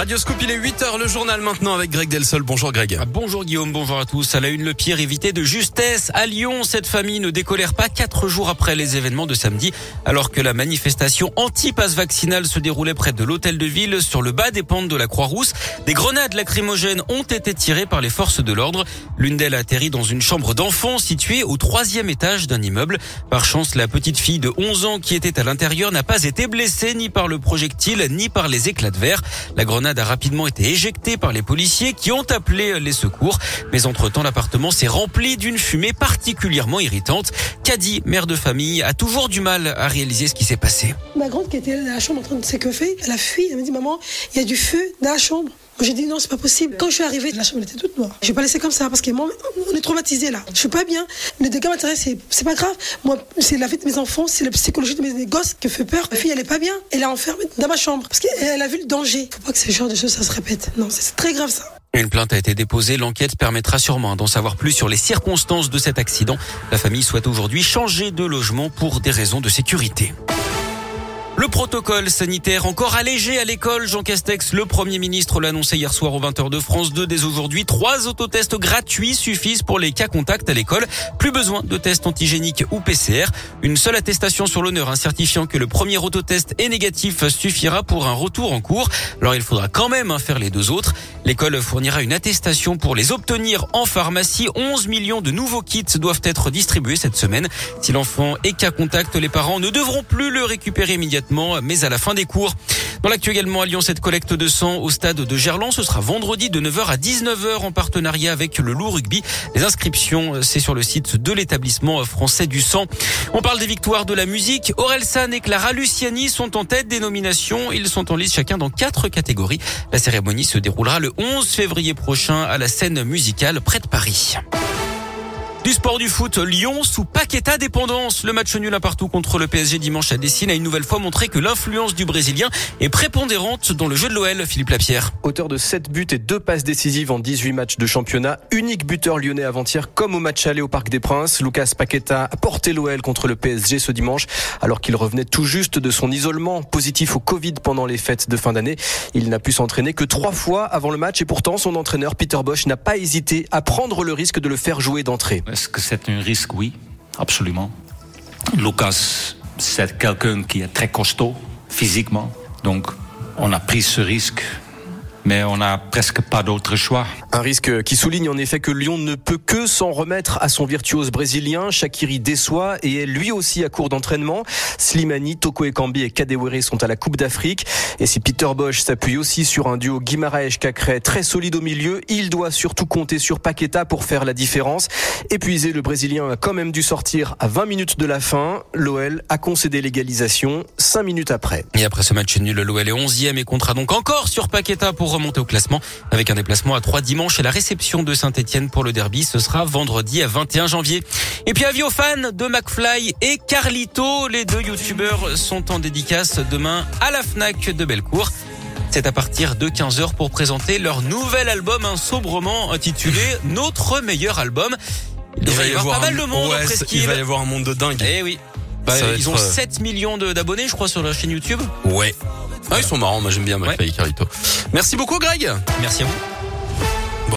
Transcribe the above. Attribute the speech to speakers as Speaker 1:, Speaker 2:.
Speaker 1: Radio Scoop, il est 8h le journal maintenant avec Greg Delsol. Bonjour Greg.
Speaker 2: Ah, bonjour Guillaume, bonjour à tous. À la une, le pire évité de justesse. À Lyon, cette famille ne décolère pas quatre jours après les événements de samedi, alors que la manifestation anti-pass vaccinal se déroulait près de l'hôtel de ville sur le bas des pentes de la Croix-Rousse. Des grenades lacrymogènes ont été tirées par les forces de l'ordre. L'une d'elles a atterri dans une chambre d'enfant située au troisième étage d'un immeuble. Par chance, la petite fille de 11 ans qui était à l'intérieur n'a pas été blessée ni par le projectile ni par les éclats de verre. La grenade a rapidement été éjectée par les policiers qui ont appelé les secours. Mais entre-temps, l'appartement s'est rempli d'une fumée particulièrement irritante. Kadi, mère de famille, a toujours du mal à réaliser ce qui s'est passé.
Speaker 3: Ma grande qui était dans la chambre en train de s'échauffer, elle a fui, elle m'a dit maman, il y a du feu dans la chambre. J'ai dit non, c'est pas possible. Quand je suis arrivée, la chambre était toute noire. Je vais pas laisser comme ça parce que on est traumatisé là. Je suis pas bien. Les dégâts matériels, c'est, c'est pas grave. Moi, c'est la vie de mes enfants, c'est la psychologie de mes gosses qui fait peur. Ma fille, elle est pas bien. Elle est enfermée dans ma chambre parce qu'elle a vu le danger. Faut pas que ce genre de choses, ça se répète. Non, c'est très grave ça.
Speaker 2: Une plainte a été déposée. L'enquête permettra sûrement d'en savoir plus sur les circonstances de cet accident. La famille souhaite aujourd'hui changer de logement pour des raisons de sécurité. Le protocole sanitaire encore allégé à l'école. Jean Castex, le Premier ministre, l'a annoncé hier soir aux 20h de France 2. Dès aujourd'hui, trois autotests gratuits suffisent pour les cas contacts à l'école. Plus besoin de tests antigéniques ou PCR. Une seule attestation sur l'honneur, un certifiant que le premier autotest est négatif suffira pour un retour en cours. Alors il faudra quand même faire les deux autres. L'école fournira une attestation pour les obtenir en pharmacie. 11 millions de nouveaux kits doivent être distribués cette semaine. Si l'enfant est cas contact, les parents ne devront plus le récupérer immédiatement mais à la fin des cours. Dans l'actu également à Lyon, cette collecte de sang au stade de Gerland, ce sera vendredi de 9h à 19h en partenariat avec le Loup Rugby. Les inscriptions, c'est sur le site de l'établissement français du sang. On parle des victoires de la musique. Aurel San et Clara Luciani sont en tête des nominations. Ils sont en liste chacun dans quatre catégories. La cérémonie se déroulera le 11 février prochain à la scène musicale près de Paris. Du sport du foot, Lyon sous Paqueta dépendance. Le match nul à partout contre le PSG dimanche à Dessine a une nouvelle fois montré que l'influence du Brésilien est prépondérante dans le jeu de l'OL, Philippe Lapierre.
Speaker 4: Auteur de 7 buts et 2 passes décisives en 18 matchs de championnat, unique buteur lyonnais avant-hier comme au match aller au Parc des Princes. Lucas Paqueta a porté l'OL contre le PSG ce dimanche alors qu'il revenait tout juste de son isolement positif au Covid pendant les fêtes de fin d'année. Il n'a pu s'entraîner que trois fois avant le match et pourtant son entraîneur Peter Bosch n'a pas hésité à prendre le risque de le faire jouer d'entrée.
Speaker 5: Est-ce que c'est un risque? Oui, absolument. Lucas, c'est quelqu'un qui est très costaud physiquement. Donc, on a pris ce risque mais on n'a presque pas d'autre choix.
Speaker 4: Un risque qui souligne en effet que Lyon ne peut que s'en remettre à son virtuose brésilien. Shakiri déçoit et est lui aussi à court d'entraînement. Slimani, Toko Ekambi et Kadewere sont à la Coupe d'Afrique. Et si Peter Bosch s'appuie aussi sur un duo Guimaraes-Cacré très solide au milieu, il doit surtout compter sur Paqueta pour faire la différence. Épuisé, le Brésilien a quand même dû sortir à 20 minutes de la fin. L'OL a concédé l'égalisation 5 minutes après.
Speaker 2: Et après ce match nul, l'OL est 11e et comptera donc encore sur Paqueta pour remonter au classement avec un déplacement à 3 dimanche et la réception de Saint-Etienne pour le derby. Ce sera vendredi à 21 janvier. Et puis avis aux fans de McFly et Carlito. Les deux youtubeurs sont en dédicace demain à la FNAC de Bellecour. C'est à partir de 15h pour présenter leur nouvel album, un sobrement intitulé Notre meilleur album. Il, va y avoir pas mal de monde
Speaker 1: ouais, Il va y avoir un monde de dingue.
Speaker 2: Eh oui. Bah, ils ont 7 millions d'abonnés, je crois, sur leur chaîne YouTube.
Speaker 1: Ouais. Ah, ils sont marrants, moi j'aime bien McFly et Carlito. Merci beaucoup Greg.
Speaker 2: Merci à vous.